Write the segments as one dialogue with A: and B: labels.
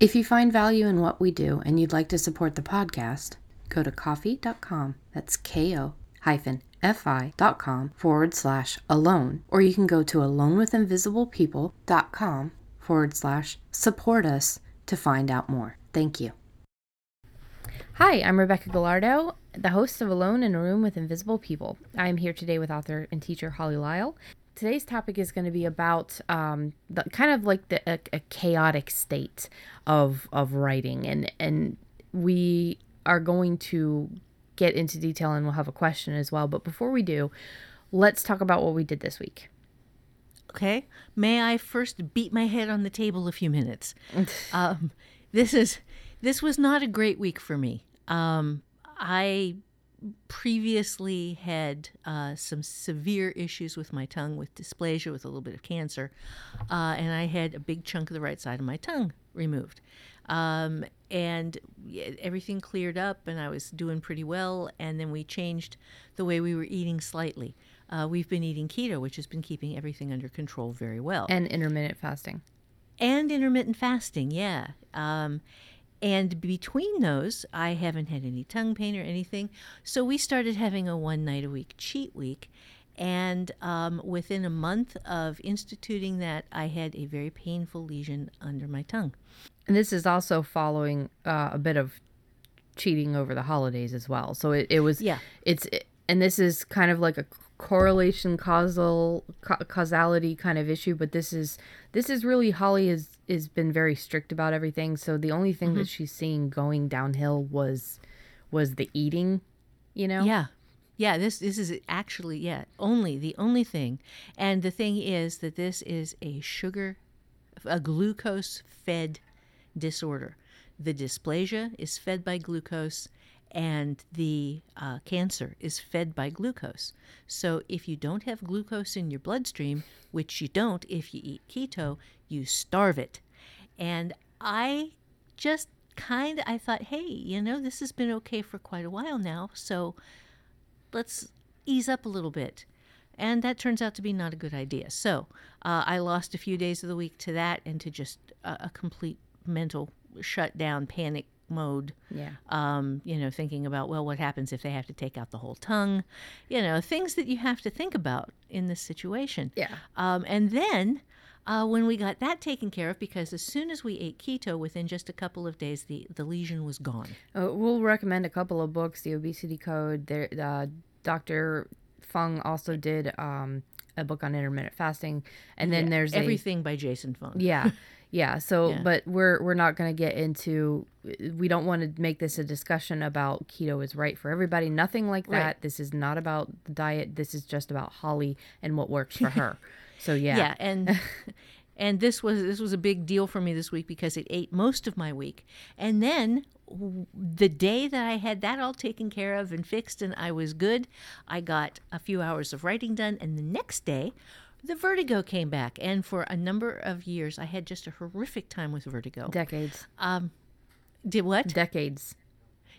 A: If you find value in what we do and you'd like to support the podcast, go to ko-fi.com. That's ko hyphen fi.com forward slash alone, or you can go to alonewithinvisiblepeople.com forward slash support us to find out more. Thank you. Hi, I'm Rebecca Gallardo, the host of Alone in a Room with Invisible People. I am here today with author and teacher Holly Lisle. Today's topic is going to be about um, the kind of like the a, a chaotic state of of writing, and and we are going to get into detail, and we'll have a question as well. But before we do, let's talk about what we did this week.
B: Okay. May I first beat my head on the table a few minutes? um, this is this was not a great week for me. Um, I previously had uh, some severe issues with my tongue, with dysplasia, with a little bit of cancer, uh, and I had a big chunk of the right side of my tongue removed. Um, and everything cleared up, and I was doing pretty well. And then we changed the way we were eating slightly. Uh, we've been eating keto, which has been keeping everything under control very well.
A: And intermittent fasting.
B: And intermittent fasting, yeah. Um, and between those, I haven't had any tongue pain or anything. So we started having a one night a week cheat week. And um, within a month of instituting that, I had a very painful lesion under my tongue.
A: And this is also following uh, a bit of cheating over the holidays as well. So it, it was,
B: Yeah.
A: it's, and this is kind of like a correlation causal ca- causality kind of issue but this is this is really holly has has been very strict about everything so the only thing that mm-hmm. she's seeing going downhill was was the eating you know
B: Yeah. Yeah, this this is actually yeah, only the only thing. And the thing is that this is a sugar a glucose fed disorder. The dysplasia is fed by glucose and the uh, cancer is fed by glucose. So if you don't have glucose in your bloodstream, which you don't if you eat keto, you starve it. And I just kind of I thought, hey, you know, this has been okay for quite a while now, so let's ease up a little bit. And that turns out to be not a good idea. So uh, I lost a few days of the week to that and to just a, a complete mental shutdown, panic mode.
A: yeah
B: Um, you know, thinking about, well, what happens if they have to take out the whole tongue? You know, things that you have to think about in this situation.
A: yeah
B: Um, and then uh, when we got that taken care of, because as soon as we ate keto, within just a couple of days, the, the lesion was gone.
A: Uh, we'll recommend a couple of books. The Obesity Code. There, uh, Dr. Fung also did um, a book on intermittent fasting, and then
B: Yeah,
A: there's a,
B: everything by Jason Fung.
A: yeah, yeah. So,
B: Yeah.
A: but we're we're not going to get into. We don't want to make this a discussion about keto is right for everybody. Nothing like that.
B: Right.
A: This is not about the diet. This is just about Holly and what works for her. So yeah,
B: yeah and and this was this was a big deal for me this week because it ate most of my week and then the day that i had that all taken care of and fixed and i was good i got a few hours of writing done and the next day the vertigo came back and for a number of years i had just a horrific time with vertigo.
A: Decades,
B: um did what?
A: Decades.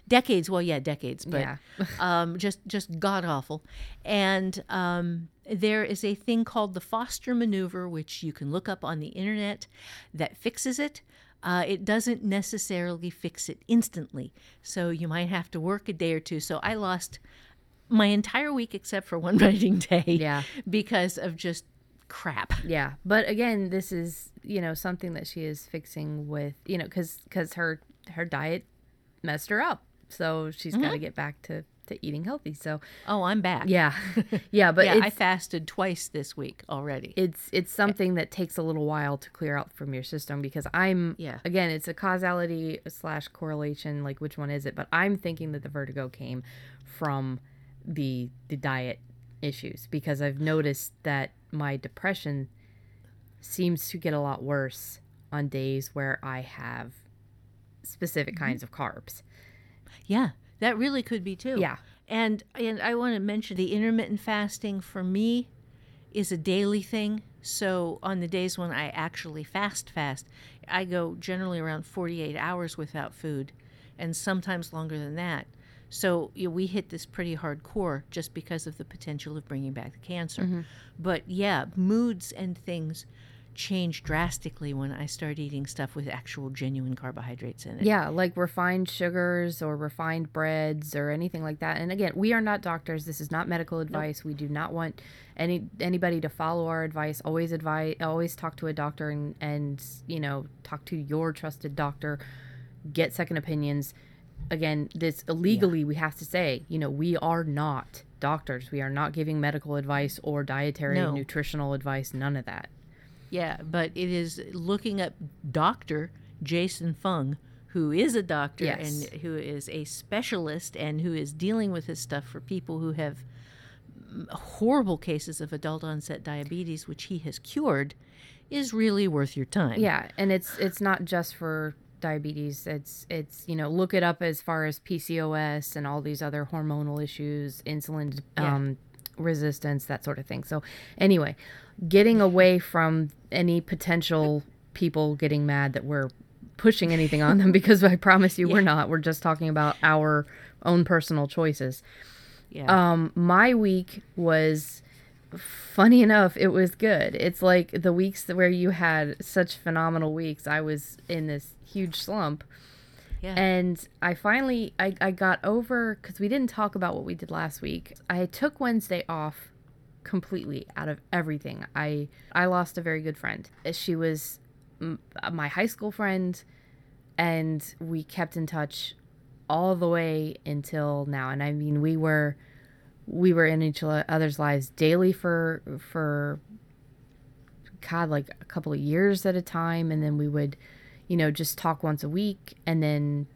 B: decades. Well yeah decades but
A: Yeah.
B: um, just just god awful and um, there is a thing called the foster maneuver which you can look up on the internet that fixes it. Uh, it doesn't necessarily fix it instantly so you might have to work a day or two. So i lost my entire week except for one writing day
A: Yeah.
B: because of just crap
A: Yeah, but again, this is you know something that she is fixing with you know because because her her diet messed her up, so she's got to mm-hmm. get back to to eating healthy. So
B: oh i'm back
A: yeah, yeah, but
B: yeah i fasted twice this week already
A: it's it's something that takes a little while to clear out from your system because I'm
B: Yeah.
A: again it's a causality slash correlation like which one is it? But I'm thinking that the vertigo came from the the diet issues because I've noticed that my depression seems to get a lot worse on days where I have specific mm-hmm. kinds of carbs.
B: Yeah, that really could be too.
A: Yeah.
B: And and I want to mention the intermittent fasting for me is a daily thing. So on the days when I actually fast fast, I go generally around 48 hours without food and sometimes longer than that. So you know, we hit this pretty hardcore just because of the potential of bringing back the cancer. Mm-hmm. But yeah, moods and things change drastically when I start eating stuff with actual genuine carbohydrates in it.
A: Yeah, like refined sugars or refined breads or anything like that. And again, we are not doctors. This is not medical advice. We do not want any anybody to follow our advice. Always advise always talk to a doctor and and you know, talk to your trusted doctor. Get second opinions. Again, this illegally we have to say, you know, we are not doctors. We are not giving medical advice or dietary
B: No.
A: nutritional advice, none of that.
B: Yeah, but it is looking up Dr. Jason Fung, who is a doctor
A: Yes.
B: and who is a specialist and who is dealing with this stuff for people who have horrible cases of adult onset diabetes, which he has cured, is really worth your time.
A: Yeah, and it's it's not just for diabetes. It's it's you know look it up as far as PCOS and all these other hormonal issues, insulin
B: Yeah.
A: um, resistance, that sort of thing. So anyway, getting away from any potential people getting mad that we're pushing anything on them because I promise you we're not. We're just talking about our own personal choices.
B: Yeah.
A: Um, my week was funny enough, it was good. It's like the weeks where you had such phenomenal weeks. I was in this huge slump.
B: yeah.
A: And I finally I, I got over because we didn't talk about what we did last week. I took Wednesday off completely out of everything. I I lost a very good friend. She was m- my high school friend, and we kept in touch all the way until now. And I mean, we were we were in each other's lives daily for for God like a couple of years at a time, and then we would you know, just talk once a week and then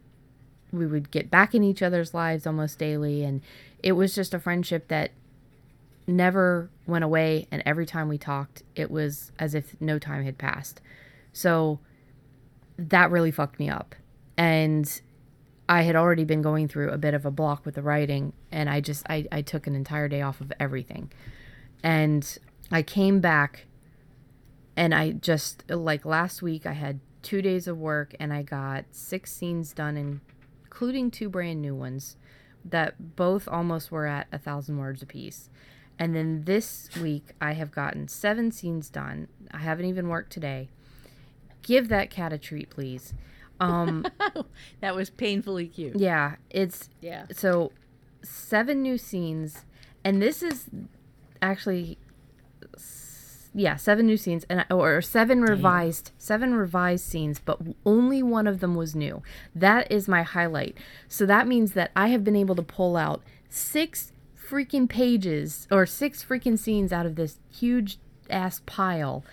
A: we would get back in each other's lives almost daily and it was just a friendship that never went away and every time we talked it was as if no time had passed. So that really fucked me up. And I had already been going through a bit of a block with the writing and I just I, I took an entire day off of everything. And I came back and I just like last week I had two days of work and I got six scenes done, including two brand new ones that both almost were at a thousand words apiece. And then this week I have gotten seven scenes done. I haven't even worked today. Give that cat a treat, please. Um,
B: that was painfully cute.
A: yeah, it's
B: Yeah.
A: so seven new scenes and this is actually yeah seven new scenes and or seven revised seven revised scenes but only one of them was new that is my highlight so that means that i have been able to pull out six freaking pages or six freaking scenes out of this huge ass pile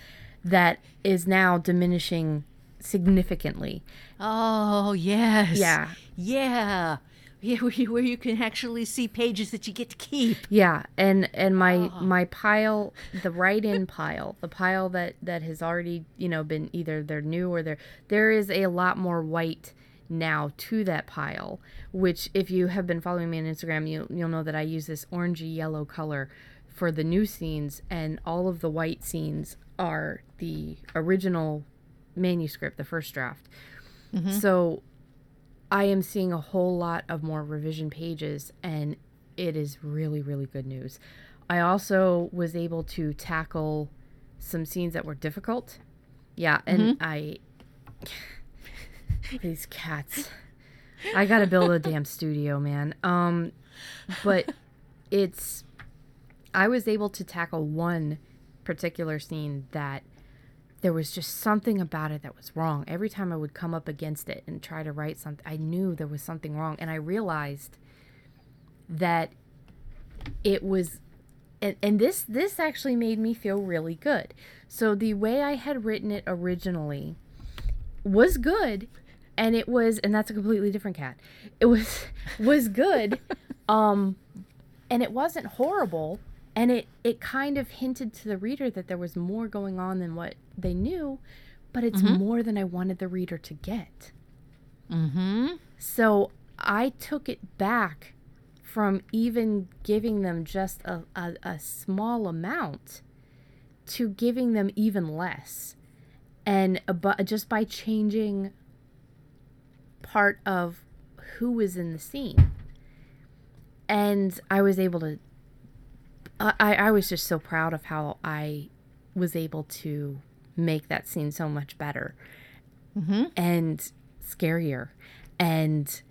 A: that is now diminishing significantly
B: Oh, yes.
A: Yeah.
B: Yeah. Yeah, where you, where you can actually see pages that you get to keep.
A: Yeah, and and my ah. my pile, the write-in pile, the pile that that has already you know been either they're new or they're there is a lot more white now to that pile. Which if you have been following me on Instagram, you you'll know that I use this orangey yellow color for the new scenes, and all of the white scenes are the original manuscript, the first draft. So I am seeing a whole lot of more revision pages, and it is really, really good news. I also was able to tackle some scenes that were difficult. Yeah, and I. These cats. I gotta build a damn studio, man. Um, but it's. I was able to tackle one particular scene that there was just something about it that was wrong. Every time I would come up against it and try to write something, I knew there was something wrong. And I realized that it was and, and this this actually made me feel really good. So the way I had written it originally was good and it was and that's a completely different cat. It was was good. um and it wasn't horrible and it it kind of hinted to the reader that there was more going on than what they knew but it's more than i wanted the reader to get
B: Mm-hmm.
A: so I took it back from even giving them just a, a, a small amount to giving them even less. And but just by changing part of who was in the scene. And I was able to I, I was just so proud of how I was able to make that scene so much better mm-hmm. and scarier and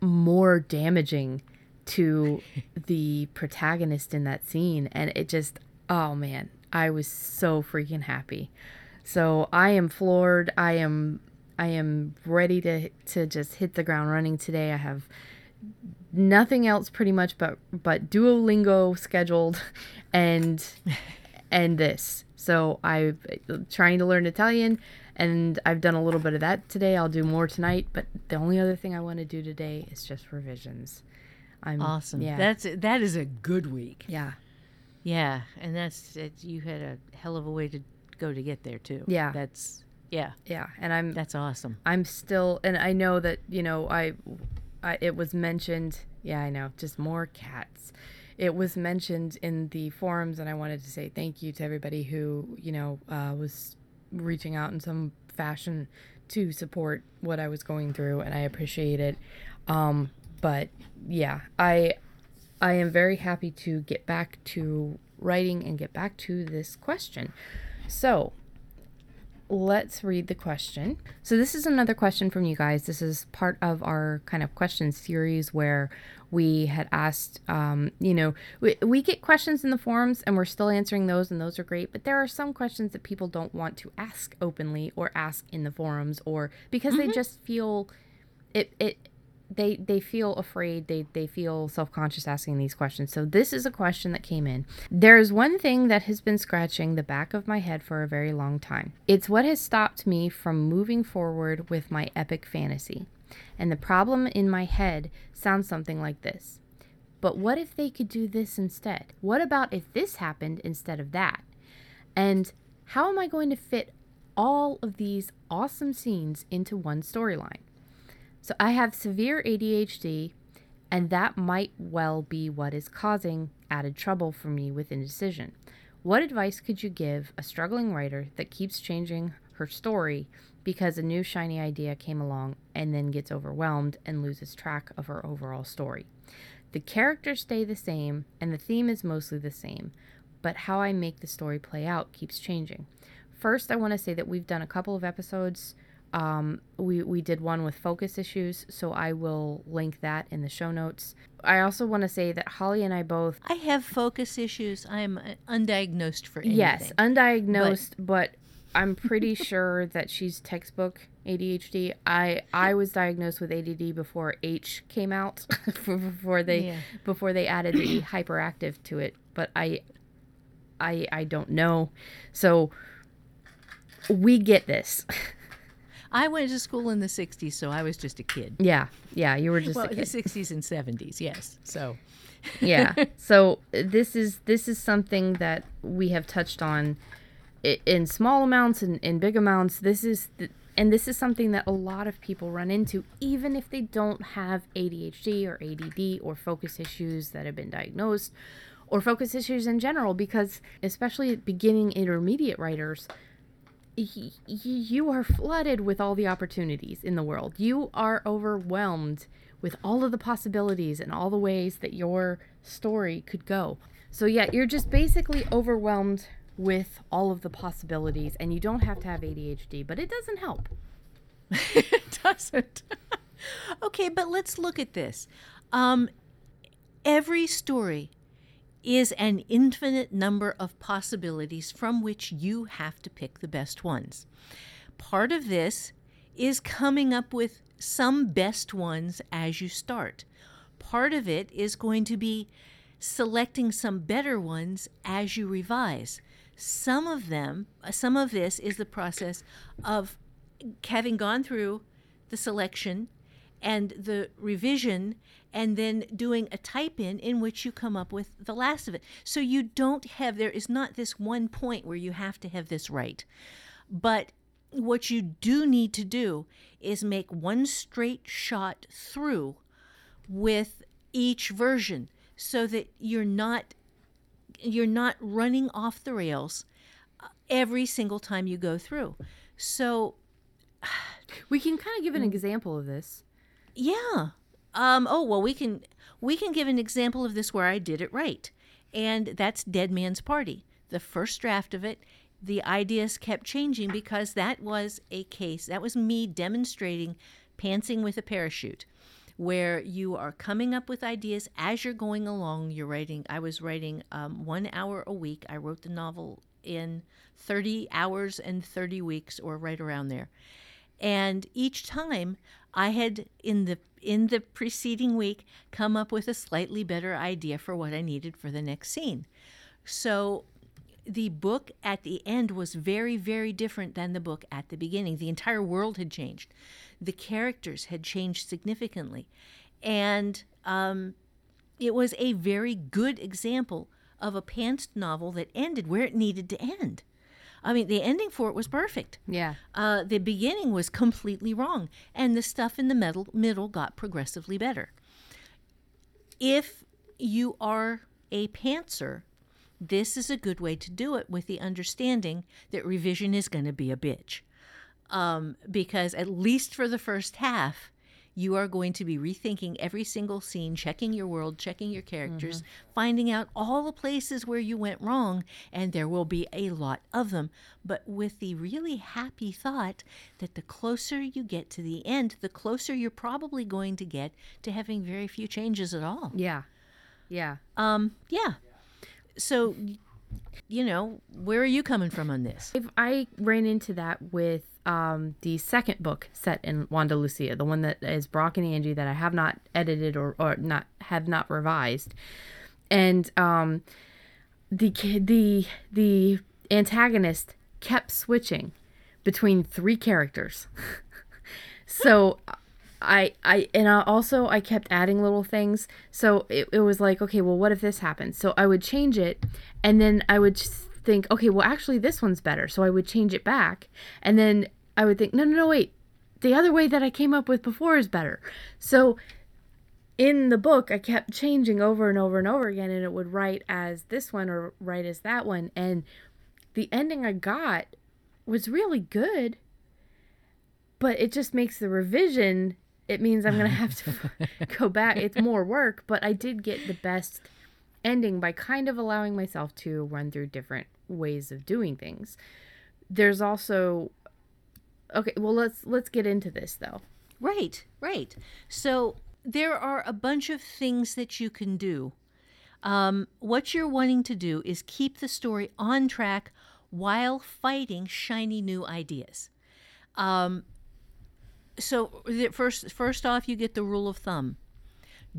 A: more damaging to the protagonist in that scene. And it just, oh man, I was so freaking happy. So I am floored. I am I am ready to to just hit the ground running today. I have nothing else pretty much but but Duolingo scheduled and and this. So I'm trying to learn Italian and I've done a little bit of that today. I'll do more tonight, but the only other thing I want to do today is just revisions. I'm
B: Awesome.
A: Yeah.
B: That's that is a good week.
A: yeah.
B: Yeah, and that's it, you had a hell of a way to go to get there too.
A: Yeah.
B: That's yeah,
A: Yeah, and I'm
B: that's awesome.
A: I'm still, and I know that you know I, I it was mentioned. Yeah, I know, just more cats. It was mentioned in the forums, and I wanted to say thank you to everybody who you know uh, was reaching out in some fashion to support what I was going through, and I appreciate it. Um, but yeah, I I am very happy to get back to writing and get back to this question. So, let's read the question. So, this is another question from you guys. This is part of our kind of question series where we had asked, um, you know, we, we get questions in the forums and we're still answering those, and those are great. But there are some questions that people don't want to ask openly or ask in the forums or because they just feel it, it, they they feel afraid. They they feel self-conscious asking these questions. So this is a question that came in. There's one thing that has been scratching the back of my head for a very long time. It's what has stopped me from moving forward with my epic fantasy. And the problem in my head sounds something like this. But what if they could do this instead? What about if this happened instead of that? And how am i going to fit all of these awesome scenes into one storyline so I have severe ADHD, and that might well be what is causing added trouble for me with indecision. What advice could you give a struggling writer that keeps changing her story because a new shiny idea came along and then gets overwhelmed and loses track of her overall story? The characters stay the same and the theme is mostly the same, but how I make the story play out keeps changing. First, I want to say that we've done a couple of episodes um, we, we did one with focus issues, so I will link that in the show notes. I also want to say that Holly and I both,
B: I have focus issues. I am uh, undiagnosed for anything.
A: yes, undiagnosed, but, I'm pretty sure that she's textbook ADHD. I I was diagnosed with ADD before H came out, before they
B: Yeah.
A: before they added the hyperactive to it. But I I I don't know, so we get this.
B: I went to school in the 60s, so I was just a kid.
A: yeah, yeah, you were just
B: Well, the 60s and 70s, yes. So,
A: yeah so uh, this is this is something that we have touched on in small amounts and in big amounts this is the, and this is something that a lot of people run into even if they don't have adhd or add or focus issues that have been diagnosed or focus issues in general because especially beginning intermediate writers you are flooded with all the opportunities in the world. You are overwhelmed with all of the possibilities and all the ways that your story could go. So, yeah, you're just basically overwhelmed with all of the possibilities, and you don't have to have ADHD, but it doesn't help.
B: it doesn't. okay, but let's look at this. Um, every story is an infinite number of possibilities from which you have to pick the best ones. Part of this is coming up with some best ones as you start. Part of it is going to be selecting some better ones as you revise. Some of them, uh, some of this is the process of having gone through the selection and the revision and then doing a type in in which you come up with the last of it. So you don't have there is not this one point where you have to have this right. But what you do need to do is make one straight shot through with each version so that you're not you're not running off the rails uh, every single time you go through. So
A: We can kind of give an example of this.
B: Yeah. Um, oh well, we can we can give an example of this where I did it right, and that's Dead Man's Party. The first draft of it, the ideas kept changing because that was a case that was me demonstrating pantsing with a parachute, where you are coming up with ideas as you're going along. You're writing. I was writing um, one hour a week. I wrote the novel in 30 hours and 30 weeks, or right around there and each time i had in the in the preceding week come up with a slightly better idea for what i needed for the next scene. So the book at the end was very very different than the book at the beginning. The entire world had changed. The characters had changed significantly. And um, it was a very good example of a pantsed novel that ended where it needed to end i mean the ending for it was perfect
A: Yeah.
B: uh, the beginning was completely wrong, and the stuff in the middle, middle got progressively better. If you are a pantser, this is a good way to do it with the understanding that revision is going to be a bitch. Um, because at least for the first half, you are going to be rethinking every single scene, checking your world, checking your characters, finding out all the places where you went wrong, and there will be a lot of them. But with the really happy thought that the closer you get to the end, the closer you're probably going to get to having very few changes at all.
A: Yeah. Yeah.
B: Um, yeah. So, you know, where are you coming from on this?
A: If I ran into that with um, the second book set in Wanda Lucia, the one that is Brock and Angie that I have not edited or, or not have not revised, and um, the the the antagonist kept switching between three characters. so I I and I also I kept adding little things. So it, it was like, okay, well what if this happens? So I would change it and then I would think, okay, well actually this one's better. So I would change it back and then I would think, no no no wait. The other way that I came up with before is better. So in the book I kept changing over and over and over again and it would write as this one or write as that one and the ending I got was really good but it just makes the revision it means i'm gonna have to go back it's more work but i did get the best ending by kind of allowing myself to run through different ways of doing things there's also okay well let's let's get into this though
B: Right, right. So there are a bunch of things that you can do. Um, what you're wanting to do is keep the story on track while fighting shiny new ideas. Um, so the first, first off, you get the rule of thumb: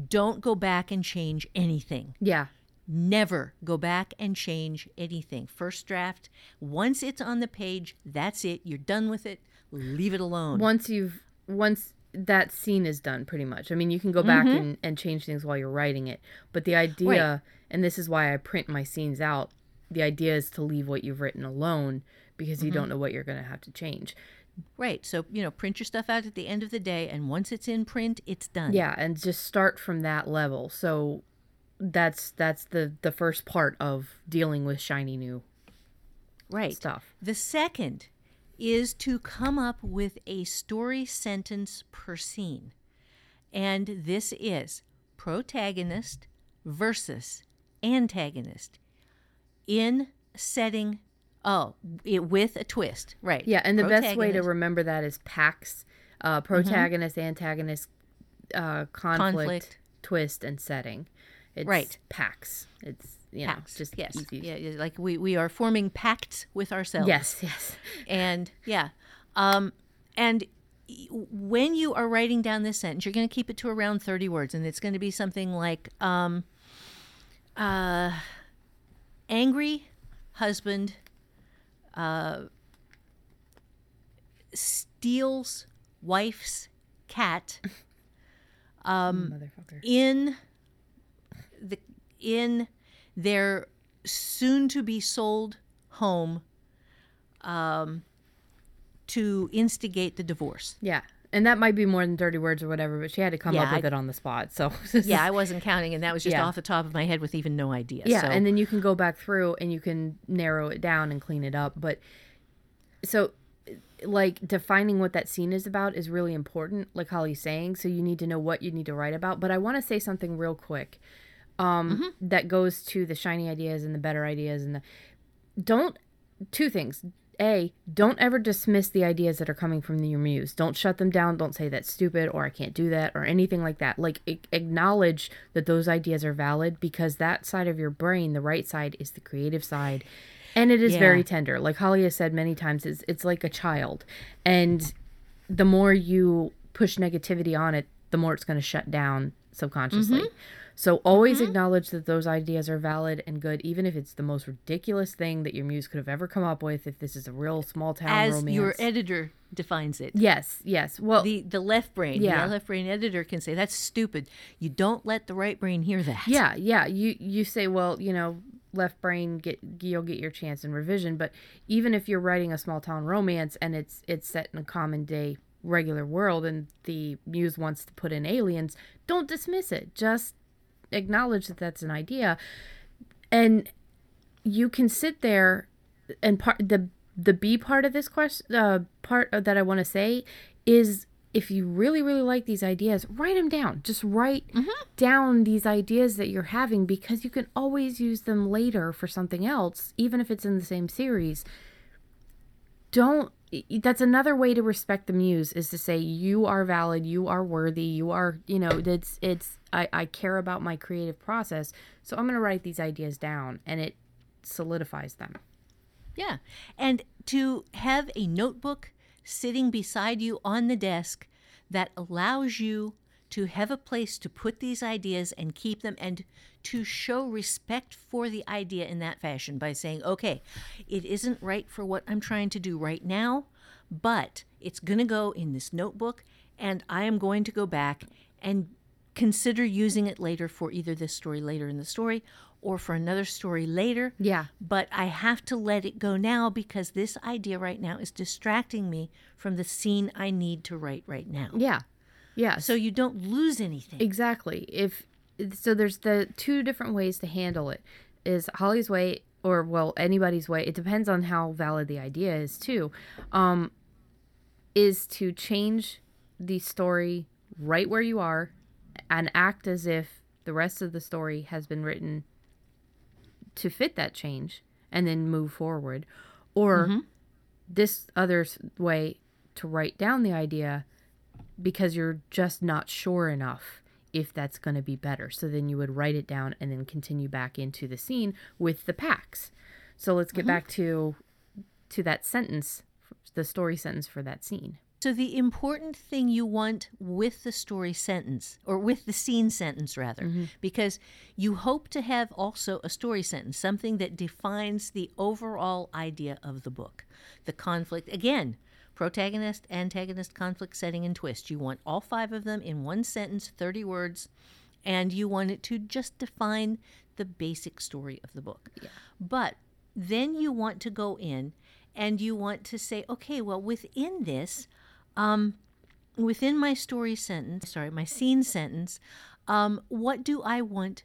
B: don't go back and change anything.
A: yeah
B: Never go back and change anything. First draft, once it's on the page, that's it. You're done with it. Leave it alone.
A: once you've once that scene is done pretty much i mean you can go back mm-hmm. and, and change things while you're writing it but the idea and this is why i print my scenes out the idea is to leave what you've written alone because you mm-hmm. don't know what you're going to have to change
B: Right. So, you know, print your stuff out at the end of the day, and once it's in print, it's done.
A: yeah and just start from that level so that's that's the the first part of dealing with shiny new
B: Right.
A: stuff
B: The second is to come up with a story sentence per scene. And this is protagonist versus antagonist in setting, oh, it, with a twist. Right.
A: yeah and the best way to remember that is pacts uh protagonist antagonist uh conflict,
B: Conflict.
A: twist and setting it's
B: Right.
A: pacts it's you know
B: Pacts.
A: just
B: yes.
A: easy
B: Yeah, yeah, like we, we are forming pacts with ourselves.
A: yes yes
B: and yeah um and when you are writing down this sentence you're going to keep it to around 30 words and it's going to be something like um uh angry husband uh steals wife's cat um
A: motherfucker
B: in the in their soon to be sold home um to instigate the divorce.
A: Yeah. And that might be more than 30 words or whatever, but she had to come
B: Yeah,
A: up with
B: I-
A: it on the spot. So,
B: Yeah, I wasn't counting, and that was just
A: Yeah.
B: off the top of my head with even no idea.
A: Yeah,
B: so.
A: and then you can go back through and you can narrow it down and clean it up. But so, like, defining what that scene is about is really important, like Holly's saying. So, you need to know what you need to write about. But I want to say something real quick um, that goes to the shiny ideas and the better ideas. And the don't, two things. A, don't ever dismiss the ideas that are coming from your muse. Don't shut them down. Don't say that's stupid or I can't do that or anything like that. Like, a- acknowledge that those ideas are valid because that side of your brain, the right side, is the creative side. And it is
B: Yeah.
A: very tender. Like Holly has said many times, it's, it's like a child. And the more you push negativity on it, the more it's going to shut down subconsciously. So always mm-hmm. acknowledge that those ideas are valid and good, even if it's the most ridiculous thing that your muse could have ever come up with. If this is a real small town
B: as
A: romance,
B: your editor defines it.
A: yes, yes. Well,
B: The the left brain,
A: Yeah.
B: the left brain editor can say that's stupid. You don't let the right brain hear that.
A: Yeah, yeah. You you say, well, you know, left brain get you'll get your chance in revision, but even if you're writing a small town romance and it's it's set in a common day regular world and the muse wants to put in aliens, don't dismiss it. Just acknowledge that that's an idea. And you can sit there and part the the B part of this question uh part that I want to say is if you really really like these ideas write them down. Just write down these ideas that you're having because you can always use them later for something else even if it's in the same series. Don't that's another way to respect the muse is to say you are valid you are worthy you are you know it's it's i, I care about my creative process so i'm going to write these ideas down and it solidifies them
B: Yeah. And to have a notebook sitting beside you on the desk that allows you to have a place to put these ideas and keep them and to show respect for the idea in that fashion by saying, okay, it isn't right for what I'm trying to do right now, but it's going to go in this notebook and I am going to go back and consider using it later for either this story later in the story or for another story later.
A: Yeah.
B: But I have to let it go now because this idea right now is distracting me from the scene I need to write right now.
A: yeah yeah
B: So you don't lose anything.
A: Exactly. If so there's the two different ways to handle it. Is Holly's way or well anybody's way. It depends on how valid the idea is too. Um is to change the story right where you are and act as if the rest of the story has been written to fit that change and then move forward or this other way to write down the idea because you're just not sure enough if that's going to be better. So then you would write it down and then continue back into the scene with the pacts. So let's get mm-hmm. back to to that sentence, the story sentence for that scene.
B: So the important thing you want with the story sentence, or with the scene sentence rather, mm-hmm. because you hope to have also a story sentence, something that defines the overall idea of the book. The conflict, again, protagonist, antagonist, conflict, setting, and twist. You want all five of them in one sentence, 30 words, and you want it to just define the basic story of the book. Yeah. But then you want to go in and you want to say, okay, well, within this, um, within my story sentence, sorry, my scene sentence, um, what do I want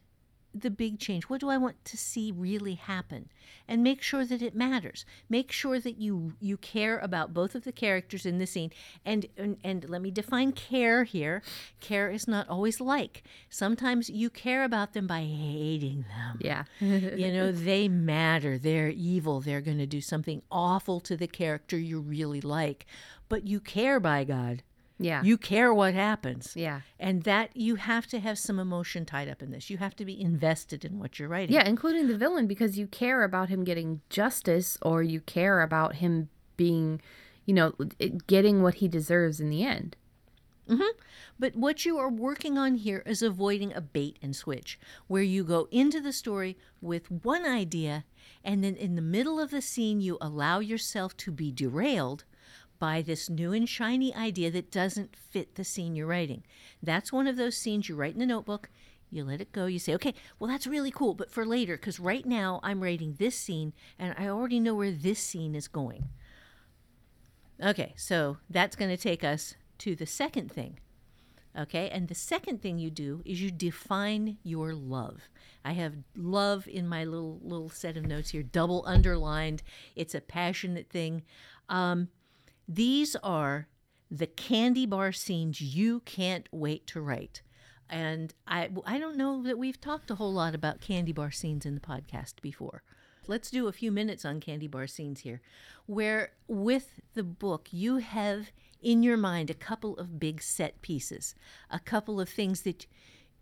B: the big change? What do I want to see really happen? And make sure that it matters. Make sure that you you care about both of the characters in the scene. And and, and let me define care here. Care is not always like. Sometimes you care about them by hating them
A: Yeah.
B: you know, they matter. They're evil. They're going to do something awful to the character you really like. But you care, by God.
A: Yeah.
B: You care what happens.
A: yeah.
B: And that you have to have some emotion tied up in this. You have to be invested in what you're writing.
A: Yeah, including the villain because you care about him getting justice or you care about him being, you know, getting what he deserves in the end. Mhm.
B: But what you are working on here is avoiding a bait and switch, where you go into the story with one idea, and then in the middle of the scene, you allow yourself to be derailed by this new and shiny idea that doesn't fit the scene you're writing. That's one of those scenes you write in a notebook. You let it go. You say, okay, well, that's really cool, but for later, because right now I'm writing this scene and I already know where this scene is going. Okay, so that's going to take us to the second thing. Okay, and the second thing you do is you define your love. I have love in my little little set of notes here, double underlined. It's a passionate thing. Um, these are the candy bar scenes you can't wait to write. And I, I don't know that we've talked a whole lot about candy bar scenes in the podcast before. Let's do a few minutes on candy bar scenes here, where with the book you have in your mind a couple of big set pieces, a couple of things that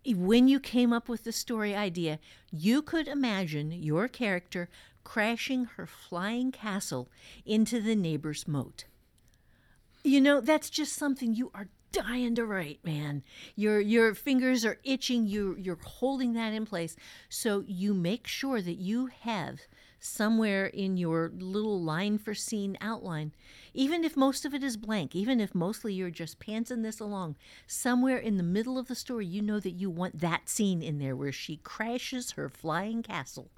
B: when you came up with the story idea, you could imagine your character crashing her flying castle into the neighbor's moat. You know, that's just something you are dying to write, man. Your your fingers are itching. You you're holding that in place. So you make sure that you have somewhere in your little line for scene outline, even if most of it is blank, even if mostly you're just pantsing this along, somewhere in the middle of the story, you know that you want that scene in there where she crashes her flying castle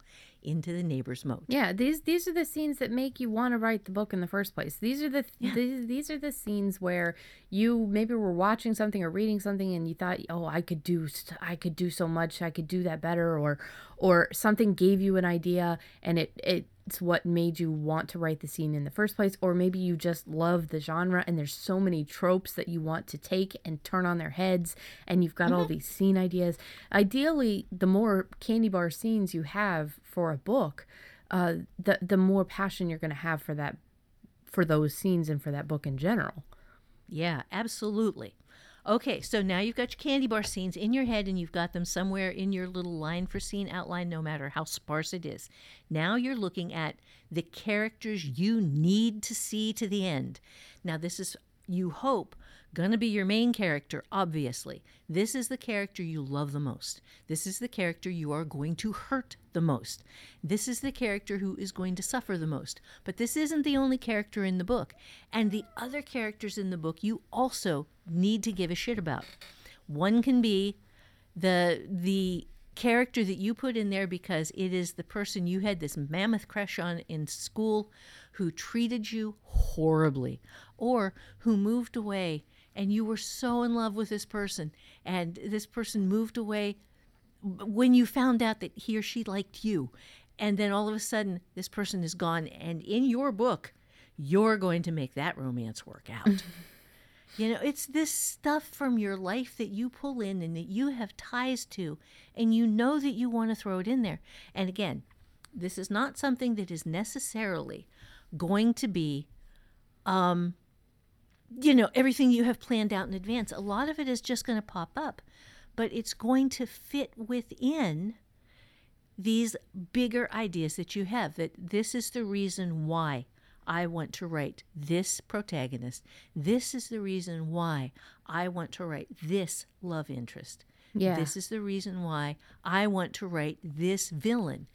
B: into the neighbor's moat.
A: Yeah, these these are the scenes that make you want to write the book in the first place. These are the
B: Yeah.
A: these, these are the scenes where you maybe were watching something or reading something and you thought, "Oh, I could do I could do so much. I could do that better." Or or something gave you an idea and it it it's what made you want to write the scene in the first place or maybe you just love the genre and there's so many tropes that you want to take and turn on their heads and you've got all these scene ideas. Ideally the more candy bar scenes you have for a book uh, the the more passion you're going to have for that for those scenes and for that book in general.
B: Yeah, absolutely. Okay, so now you've got your candy bar scenes in your head and you've got them somewhere in your little line for scene outline, no matter how sparse it is. Now you're looking at the characters you need to see to the end. Now, this is, you hope, to be your main character, obviously. This is the character you love the most. This is the character you are going to hurt the most. This is the character who is going to suffer the most. But this isn't the only character in the book. And the other characters in the book you also need to give a shit about. One can be the the character that you put in there because it is the person you had this mammoth crush on in school who treated you horribly or who moved away and you were so in love with this person and this person moved away when you found out that he or she liked you and then all of a sudden this person is gone and in your book you're going to make that romance work out. You know it's this stuff from your life that you pull in and that you have ties to and you know that you want to throw it in there. And again this is not something that is necessarily going to be um you know everything you have planned out in advance a lot of it is just going to pop up but it's going to fit within these bigger ideas that you have that this is the reason why I want to write this protagonist. This is the reason why I want to write this love interest.
A: Yeah.
B: This is the reason why I want to write this villain.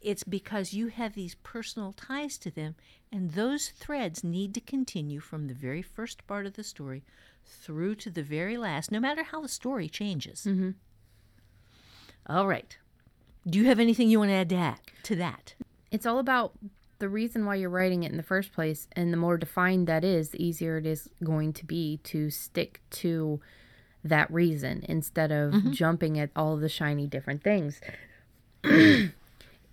B: It's because you have these personal ties to them, and those threads need to continue from the very first part of the story through to the very last, no matter how the story changes. Mm-hmm. All right. Do you have anything you want to add to that? To that?
A: it's all about the reason why you're writing it in the first place and the more defined that is the easier it is going to be to stick to that reason instead of jumping at all the shiny different things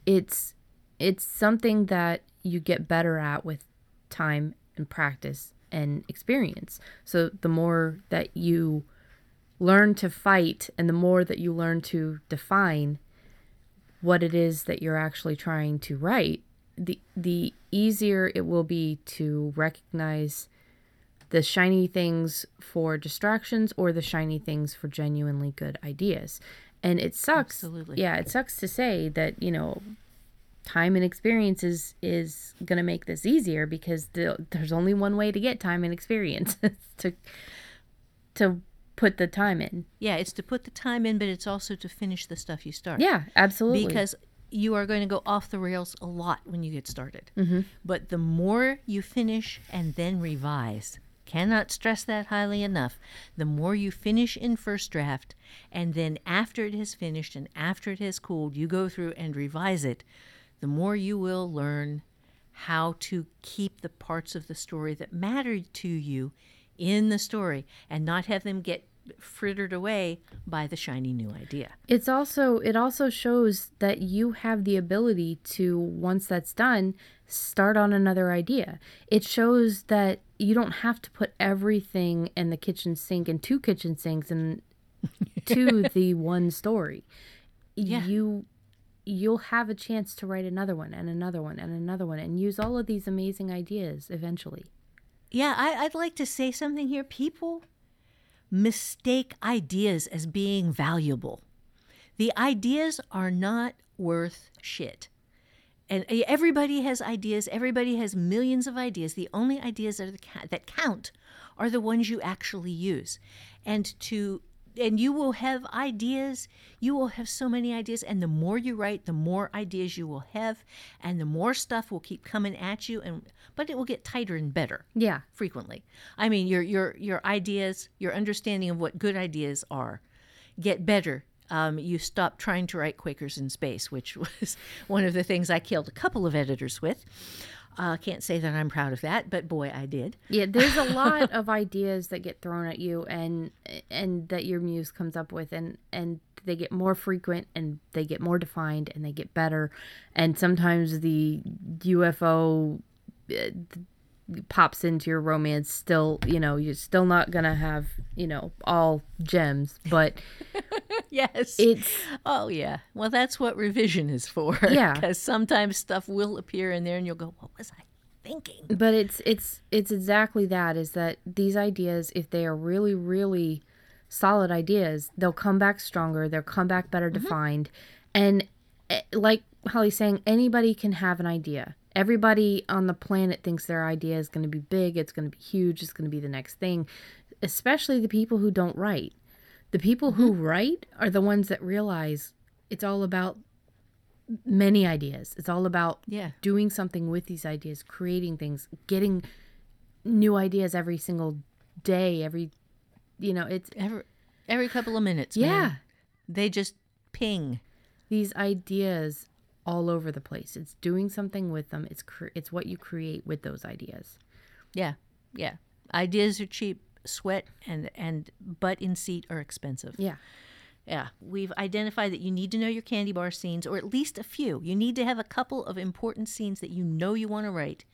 A: it's it's something that you get better at with time and practice and experience so the more that you learn to fight and the more that you learn to define what it is that you're actually trying to write, the the easier it will be to recognize the shiny things for distractions or the shiny things for genuinely good ideas. And it sucks.
B: Absolutely.
A: Yeah, it sucks to say that, you know, time and experience is is going to make this easier because the, there's only one way to get time and experience to to put the time in.
B: Yeah, it's to put the time in, but it's also to finish the stuff you start.
A: Yeah, absolutely.
B: Because you are going to go off the rails a lot when you get started.
A: Mm-hmm.
B: But the more you finish and then revise, cannot stress that highly enough. The more you finish in first draft, and then after it has finished and after it has cooled, you go through and revise it, the more you will learn how to keep the parts of the story that mattered to you in the story and not have them get frittered away by the shiny new idea.
A: It's also it also shows that you have the ability to once that's done start on another idea. It shows that you don't have to put everything in the kitchen sink and two kitchen sinks and to the one story.
B: Yeah.
A: You you'll have a chance to write another one and another one and another one and use all of these amazing ideas eventually.
B: Yeah, I, I'd like to say something here. People mistake ideas as being valuable. The ideas are not worth shit. And uh, everybody has ideas. Everybody has millions of ideas. The only ideas that, are the that count are the ones you actually use. And to and you will have ideas. You will have so many ideas. And the more you write, the more ideas you will have, and the more stuff will keep coming at you. And but it will get tighter and better
A: Yeah.
B: frequently. I mean, your your your ideas, your understanding of what good ideas are, get better. Um, you stop trying to write Quakers in space, which was one of the things I killed a couple of editors with. Uh, can't say that I'm proud of that, but boy, I did.
A: Yeah, there's a lot of ideas that get thrown at you and and that your muse comes up with and and they get more frequent and they get more defined and they get better and sometimes the UFO uh, pops into your romance still, you know, you're still not to have, you know, all gems, but
B: Yes.
A: it's
B: oh yeah. Well, that's what revision is for.
A: Yeah.
B: Because sometimes stuff will appear in there, and you'll go, "What was I thinking?"
A: but it's it's it's exactly that is that these ideas if they are really really solid ideas they'll come back stronger they'll come back better mm-hmm. defined and Eh, like holly's saying anybody can have an idea everybody on the planet thinks their idea is going to be big it's going to be huge it's going to be the next thing especially the people who don't write the people who mm-hmm. write are the ones that realize it's all about many ideas it's all about
B: Yeah.
A: doing something with these ideas, creating things, getting new ideas every single day, every you know, it's
B: Every every couple of minutes.
A: yeah,
B: man. They just ping.
A: These ideas all over the place. It's doing something with them. It's cre- it's what you create with those ideas.
B: Yeah, yeah. Ideas are cheap. Sweat and and butt in seat are expensive.
A: Yeah.
B: Yeah, we've identified that you need to know your candy bar scenes, or at least a few. You need to have a couple of important scenes that you know you want to write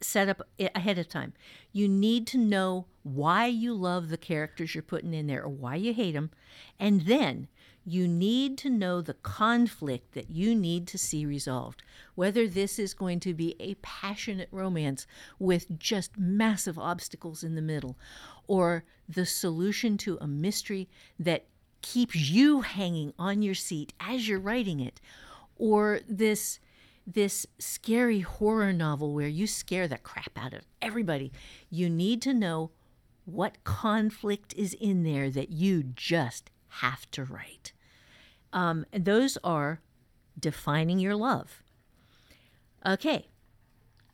B: set up ahead of time. You need to know why you love the characters you're putting in there or why you hate them. And then you need to know the conflict that you need to see resolved. Whether this is going to be a passionate romance with just massive obstacles in the middle, or the solution to a mystery that keeps you hanging on your seat as you're writing it, or this this scary horror novel where you scare the crap out of everybody. You need to know what conflict is in there that you just have to write. Um, and those are defining your love. Okay.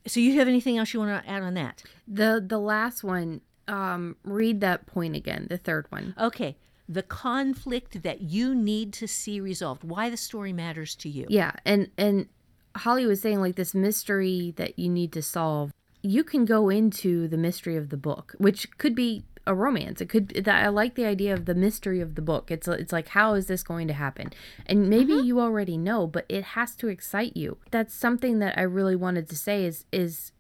B: So you have anything else you want to add on that?
A: The the last one, um, read that point again. The third one.
B: Okay. The conflict that you need to see resolved, why the story matters to you.
A: Yeah, and and Holly was saying like this mystery that you need to solve. You can go into the mystery of the book, which could be a romance. It could that I like the idea of the mystery of the book. It's it's like how is this going to happen? And maybe you already know, but it has to excite you. That's something that I really wanted to say is is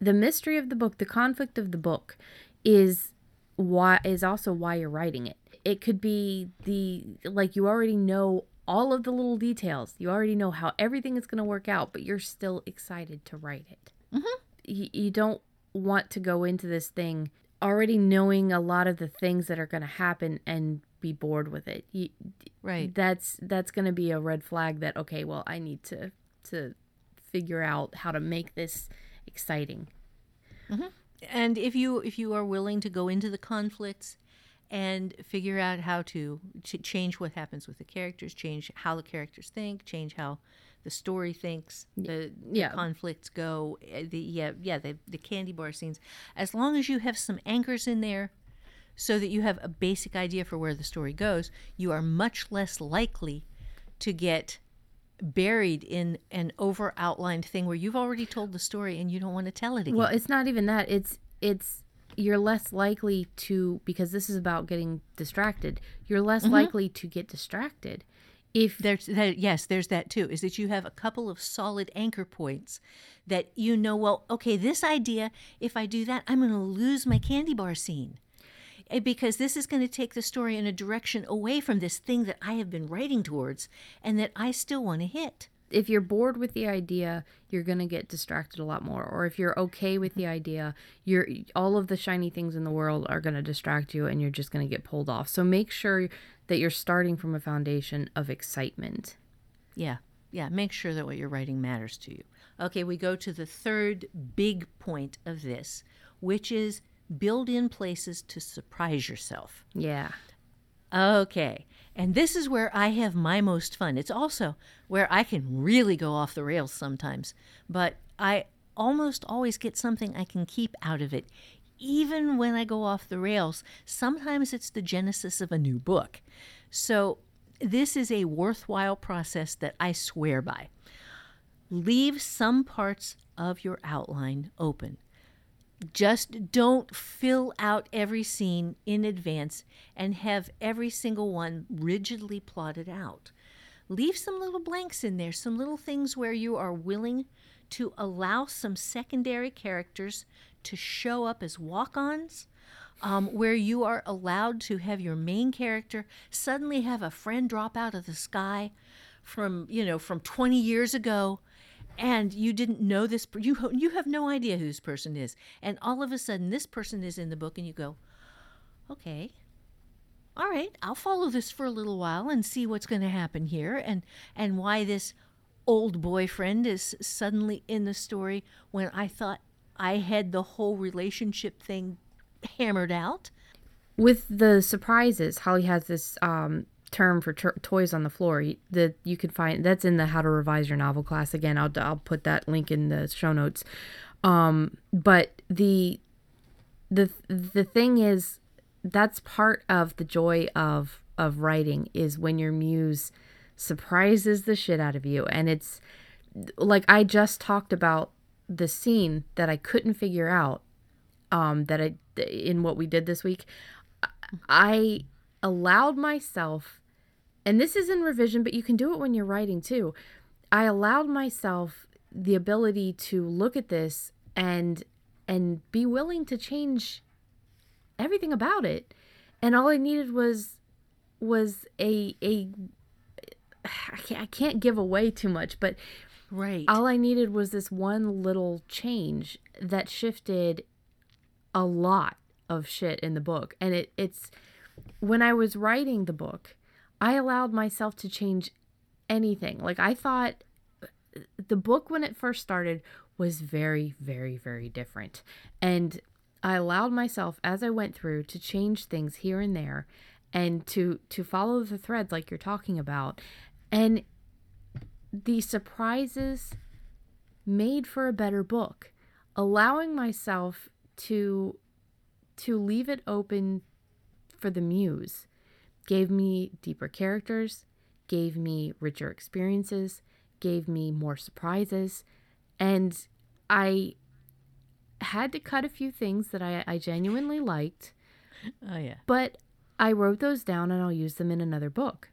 A: the mystery of the book, the conflict of the book is why is also why you're writing it. It could be the like you already know all of the little details. You already know how everything is going to work out, but you're still excited to write it. Mm-hmm. You, you don't want to go into this thing already knowing a lot of the things that are going to happen and be bored with it. You,
B: Right.
A: that's that's going to be a red flag that okay, well, I need to to figure out how to make this exciting. Mm-hmm.
B: and if you if you are willing to go into the conflicts and figure out how to ch- change what happens with the characters change how the characters think change how the story thinks the,
A: yeah.
B: the conflicts go uh, the yeah yeah the, the candy bar scenes as long as you have some anchors in there so that you have a basic idea for where the story goes you are much less likely to get buried in an over outlined thing where you've already told the story and you don't want to tell it again.
A: Well, it's not even that. It's it's you're less likely to because this is about getting distracted. You're less likely to get distracted if
B: there's that, yes, there's that too. Is that you have a couple of solid anchor points that you know. Well, okay, this idea. If I do that, I'm going to lose my candy bar scene because this is going to take the story in a direction away from this thing that I have been writing towards and that I still want to hit.
A: If you're bored with the idea, you're going to get distracted a lot more. Or if you're okay with the idea, you're all of the shiny things in the world are going to distract you and you're just going to get pulled off. So make sure that you're starting from a foundation of excitement.
B: Yeah. Yeah, make sure that what you're writing matters to you. Okay, we go to the third big point of this, which is build in places to surprise yourself.
A: Yeah.
B: Okay. And this is where I have my most fun. It's also where I can really go off the rails sometimes, but I almost always get something I can keep out of it. Even when I go off the rails, sometimes it's the genesis of a new book. So, this is a worthwhile process that I swear by. Leave some parts of your outline open. Just don't fill out every scene in advance and have every single one rigidly plotted out. Leave some little blanks in there, some little things where you are willing to allow some secondary characters to show up as walk ons, um, where you are allowed to have your main character suddenly have a friend drop out of the sky from, you know, from 20 years ago and you didn't know this you you have no idea who this person is. And all of a sudden this person is in the book and you go okay. All right i'll follow this for a little while and see what's going to happen here and and why this old boyfriend is suddenly in the story when i thought i had the whole relationship thing hammered out.
A: With the surprises, Holly has this um, term for to- toys on the floor that you can find. That's in the How to Revise Your Novel class. Again, I'll I'll put that link in the show notes. Um, but the the the thing is, that's part of the joy of of writing is when your muse surprises the shit out of you, and it's like I just talked about the scene that I couldn't figure out um, that I in what we did this week, I allowed myself, and this is in revision, but you can do it when you're writing too. I allowed myself the ability to look at this and and be willing to change everything about it, and all I needed was was a a I can't, I can't give away too much, but
B: right
A: all I needed was this one little change that shifted a lot of shit in the book. And it it's when I was writing the book, I allowed myself to change anything. Like I thought uh, the book when it first started was very very very different. And I allowed myself as I went through to change things here and there and to to follow the threads like you're talking about. And the surprises made for a better book allowing myself to to leave it open for the muse gave me deeper characters gave me richer experiences gave me more surprises and i had to cut a few things that i, I genuinely liked
B: oh yeah
A: but I wrote those down and I'll use them in another book.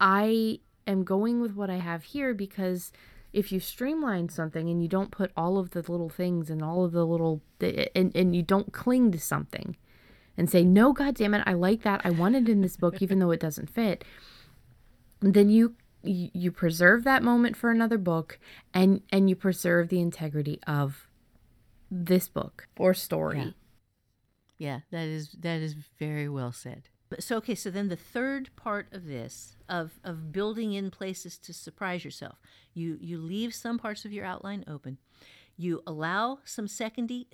A: I am going with what I have here because if you streamline something and you don't put all of the little things and all of the little and, and you don't cling to something and say, no, God damn it, I like that. I want it in this book, even though it doesn't fit. Then you you you preserve that moment for another book and and you preserve the integrity of this book or story.
B: Yeah. Yeah, that is that is very well said. But so okay, so then the third part of this of of building in places to surprise yourself. You you leave some parts of your outline open. You allow some secondary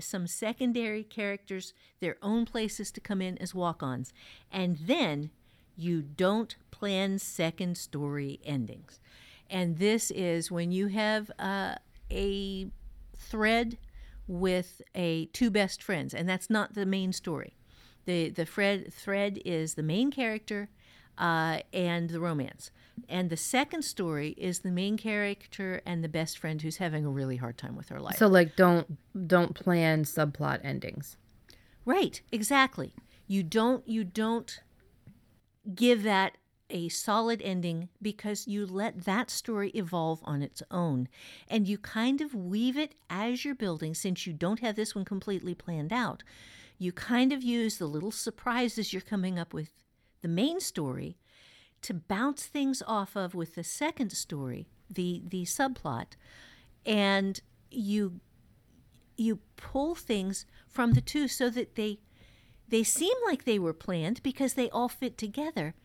B: some secondary characters their own places to come in as walk-ons. And then you don't plan second story endings. And this is when you have uh, a thread with a two best friends, and that's not the main story. the The Fred thread is the main character uh, and the romance. And the second story is the main character and the best friend who's having a really hard time with her life.
A: So like don't don't plan subplot endings.
B: Right, exactly. You don't you don't give that a solid ending because you let that story evolve on its own and you kind of weave it as you're building since you don't have this one completely planned out. You kind of use the little surprises you're coming up with the main story to bounce things off of with the second story, the the subplot, and you you pull things from the two so that they they seem like they were planned because they all fit together.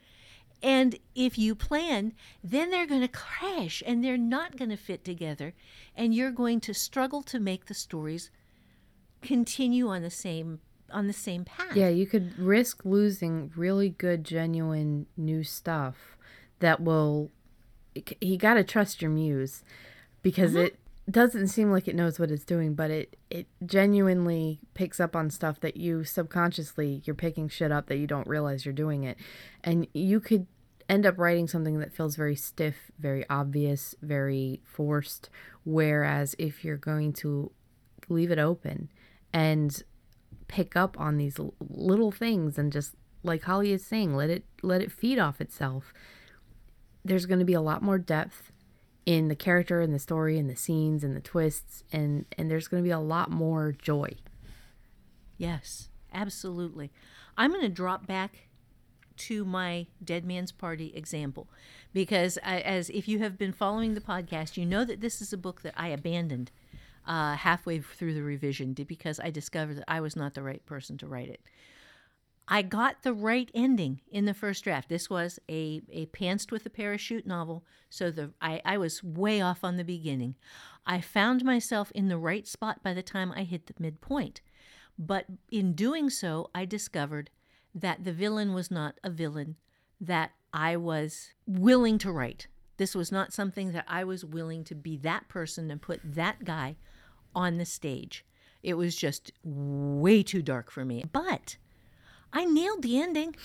B: And if you plan, then they're going to crash and they're not going to fit together. And you're going to struggle to make the stories continue on the same on the same path.
A: Yeah, you could risk losing really good, genuine new stuff that will. You got to trust your muse because uh-huh. it doesn't seem like it knows what it's doing, but it it genuinely picks up on stuff that you subconsciously you're picking shit up that you don't realize you're doing it, and you could end up writing something that feels very stiff, very obvious, very forced. Whereas if you're going to leave it open and pick up on these little things and just like Holly is saying, let it let it feed off itself. There's going to be a lot more depth in the character and the story and the scenes and the twists and and there's going to be a lot more joy.
B: Yes, absolutely. I'm going to drop back to my Dead Man's Party example because, I, as if you have been following the podcast, you know that this is a book that I abandoned uh, halfway through the revision because I discovered that I was not the right person to write it. I got the right ending in the first draft. This was a, a pantsed with a parachute novel, so the I, I was way off on the beginning. I found myself in the right spot by the time I hit the midpoint. But in doing so, I discovered that the villain was not a villain that I was willing to write. This was not something that I was willing to be that person and put that guy on the stage. It was just way too dark for me. But I nailed the ending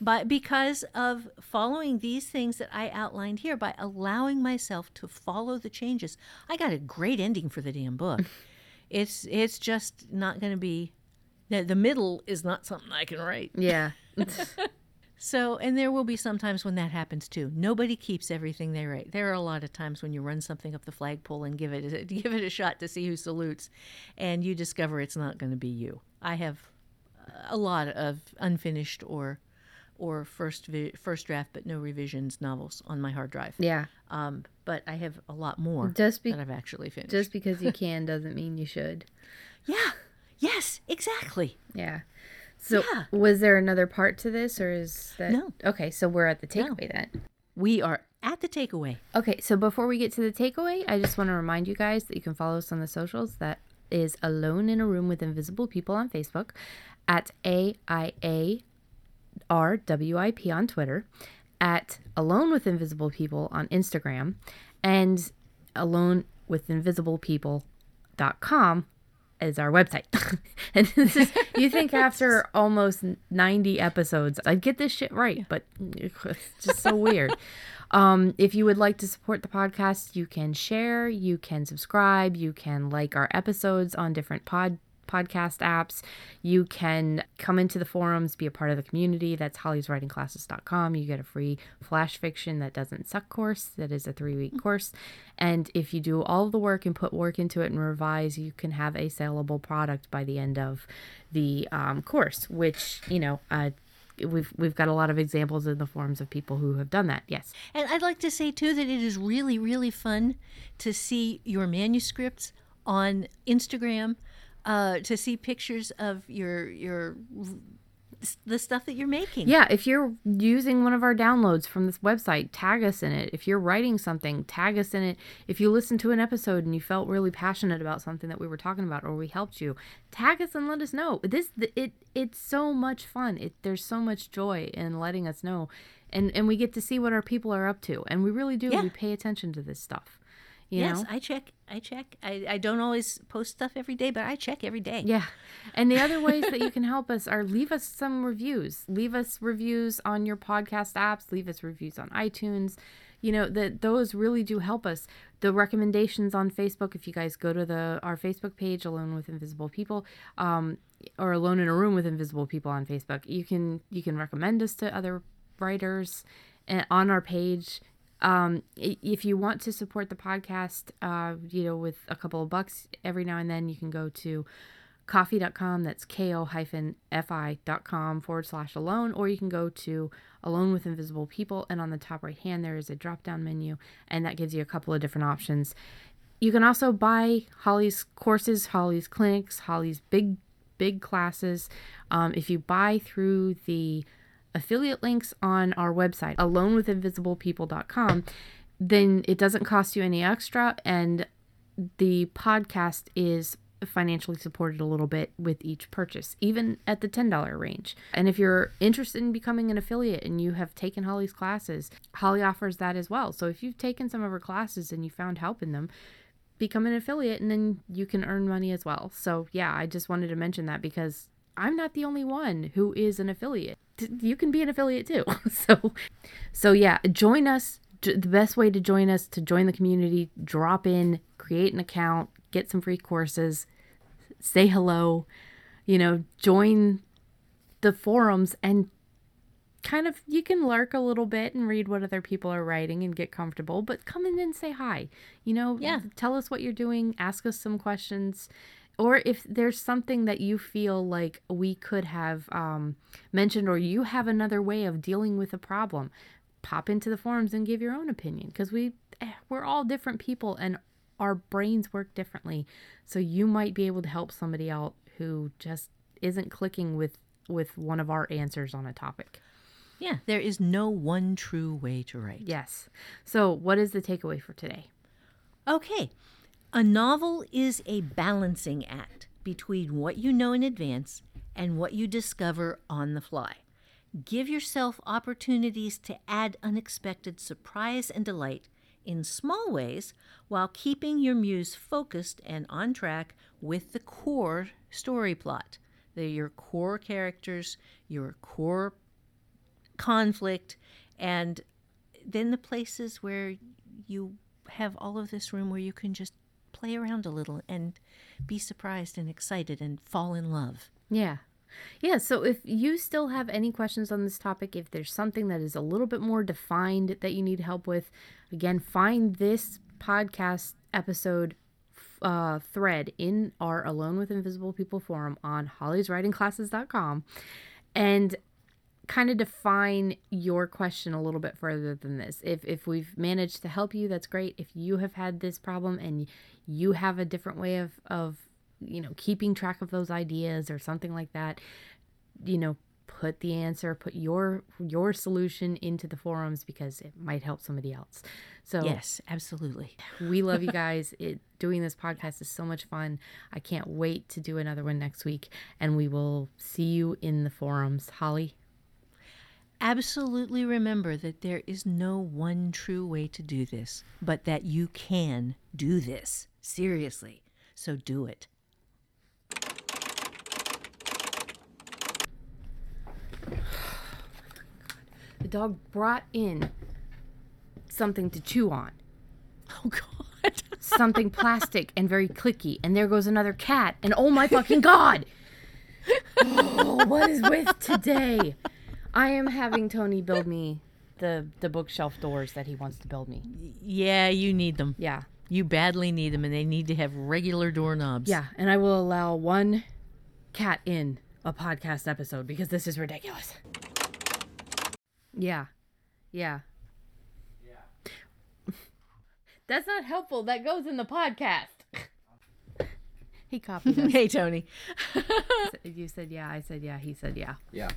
B: but because of following these things that I outlined here by allowing myself to follow the changes. I got a great ending for the damn book. it's it's just not going to be the, the middle is not something I can write.
A: Yeah.
B: So, and there will be some times when that happens too. Nobody keeps everything they write. There are a lot of times when you run something up the flagpole and give it a, give it a shot to see who salutes, and you discover it's not going to be you. I have a lot of unfinished or or first vi- first draft but no revisions novels on my hard drive.
A: yeah.
B: Um, but I have a lot more
A: Just be-
B: that I've actually finished.
A: Just because you can doesn't mean you should.
B: yeah. Yes, exactly.
A: Yeah. So
B: Yeah.
A: was there another part to this or is that
B: No.
A: Okay, so we're at the takeaway then.
B: We are at the takeaway.
A: Okay, so before we get to the takeaway, I just want to remind you guys that you can follow us on the socials. That is Alone in a Room with Invisible People on Facebook, at AIA RWIP on Twitter, at Alone with Invisible People on Instagram, and Alone with Invisible People.com is our website. and this is, you think after almost 90 episodes, I'd get this shit right, but it's just so weird. Um, if you would like to support the podcast, you can share, you can subscribe, you can like our episodes on different pod podcast apps. You can come into the forums, be a part of the community. That's hollyswritingclasses.com. You get a free flash fiction that doesn't suck course. That is a three week course. And if you do all the work and put work into it and revise, you can have a saleable product by the end of the um, course, which, you know, uh, we've we've got a lot of examples in the forums of people who have done that. Yes.
B: And I'd like to say too that it is really, really fun to see your manuscripts on Instagram, uh, to see pictures of your your the stuff that you're making.
A: Yeah, if you're using one of our downloads from this website, tag us in it. If you're writing something, tag us in it. If you listened to an episode and you felt really passionate about something that we were talking about or we helped you, tag us and let us know. This it it's so much fun. It there's so much joy in letting us know. And and we get to see what our people are up to. And we really do.
B: Yeah.
A: We pay attention to this stuff. You
B: yes,
A: know?
B: I check. I check. I, I don't always post stuff every day, but I check every day.
A: Yeah. And the other ways that you can help us are leave us some reviews. Leave us reviews on your podcast apps, leave us reviews on iTunes. You know, that those really do help us. The recommendations on Facebook, if you guys go to the our Facebook page, Alone with Invisible People, um, or Alone in a Room with Invisible People on Facebook, you can you can recommend us to other writers and on our page um, if you want to support the podcast, uh, you know, with a couple of bucks every now and then, you can go to ko-fi.com. That's ko-fi.com forward slash alone, or you can go to alone with invisible people. And on the top right hand, there is a drop down menu, and that gives you a couple of different options. You can also buy Holly's courses, Holly's clinics, Holly's big, big classes. Um, if you buy through the affiliate links on our website, alonewithinvisiblepeople.com, then it doesn't cost you any extra. And the podcast is financially supported a little bit with each purchase, even at the $10 range. And if you're interested in becoming an affiliate and you have taken Holly's classes, Holly offers that as well. So if you've taken some of her classes and you found help in them, become an affiliate and then you can earn money as well. So, yeah, I just wanted to mention that because I'm not the only one who is an affiliate. You can be an affiliate too. so, so yeah, join us. The best way to join us to join the community, drop in, create an account, get some free courses, say hello, you know, join the forums and kind of you can lurk a little bit and read what other people are writing and get comfortable, but come in and say hi. You know,
B: Yeah.
A: tell us what you're doing, ask us some questions. Or if there's something that you feel like we could have um, mentioned, or you have another way of dealing with a problem, pop into the forums and give your own opinion because we eh, we're all different people and our brains work differently. So you might be able to help somebody out who just isn't clicking with with one of our answers on a topic.
B: Yeah, there is no one true way to write.
A: Yes. So, what is the takeaway for today?
B: Okay. A novel is a balancing act between what you know in advance and what you discover on the fly. Give yourself opportunities to add unexpected surprise and delight in small ways while keeping your muse focused and on track with the core story plot. They're your core characters, your core conflict, and then the places where you have all of this room where you can just play around a little and be surprised and excited and fall in love.
A: Yeah. Yeah, so if you still have any questions on this topic, if there's something that is a little bit more defined that you need help with, again, find this podcast episode uh, thread in our Alone with Invisible People forum on hollyswritingclasses.com and kind of define your question a little bit further than this. If if we've managed to help you, that's great. If you have had this problem and you have a different way of of you know keeping track of those ideas or something like that, you know, put the answer, put your your solution into the forums because it might help somebody else. So
B: Yes, absolutely.
A: we love you guys. It doing this podcast is so much fun. I can't wait to do another one next week and we will see you in the forums. Holly
B: Absolutely remember that there is no one true way to do this, but that you can do this. Seriously. So do it.
A: The dog brought in something to chew on,
B: Oh, God.
A: something plastic and very clicky. And there goes another cat. And oh my fucking God! Oh, what is with today? I am having Tony build me the, the bookshelf doors that he wants to build me.
B: yeah, you need them.
A: Yeah.
B: You badly need them, and they need to have regular doorknobs.
A: Yeah. And I will allow one cat in a podcast episode because this is ridiculous. Yeah. Yeah. Yeah. That's not helpful. That goes in the podcast. he copied us.
B: Hey, Tony.
A: you said yeah. I said yeah. He said yeah.
C: Yeah.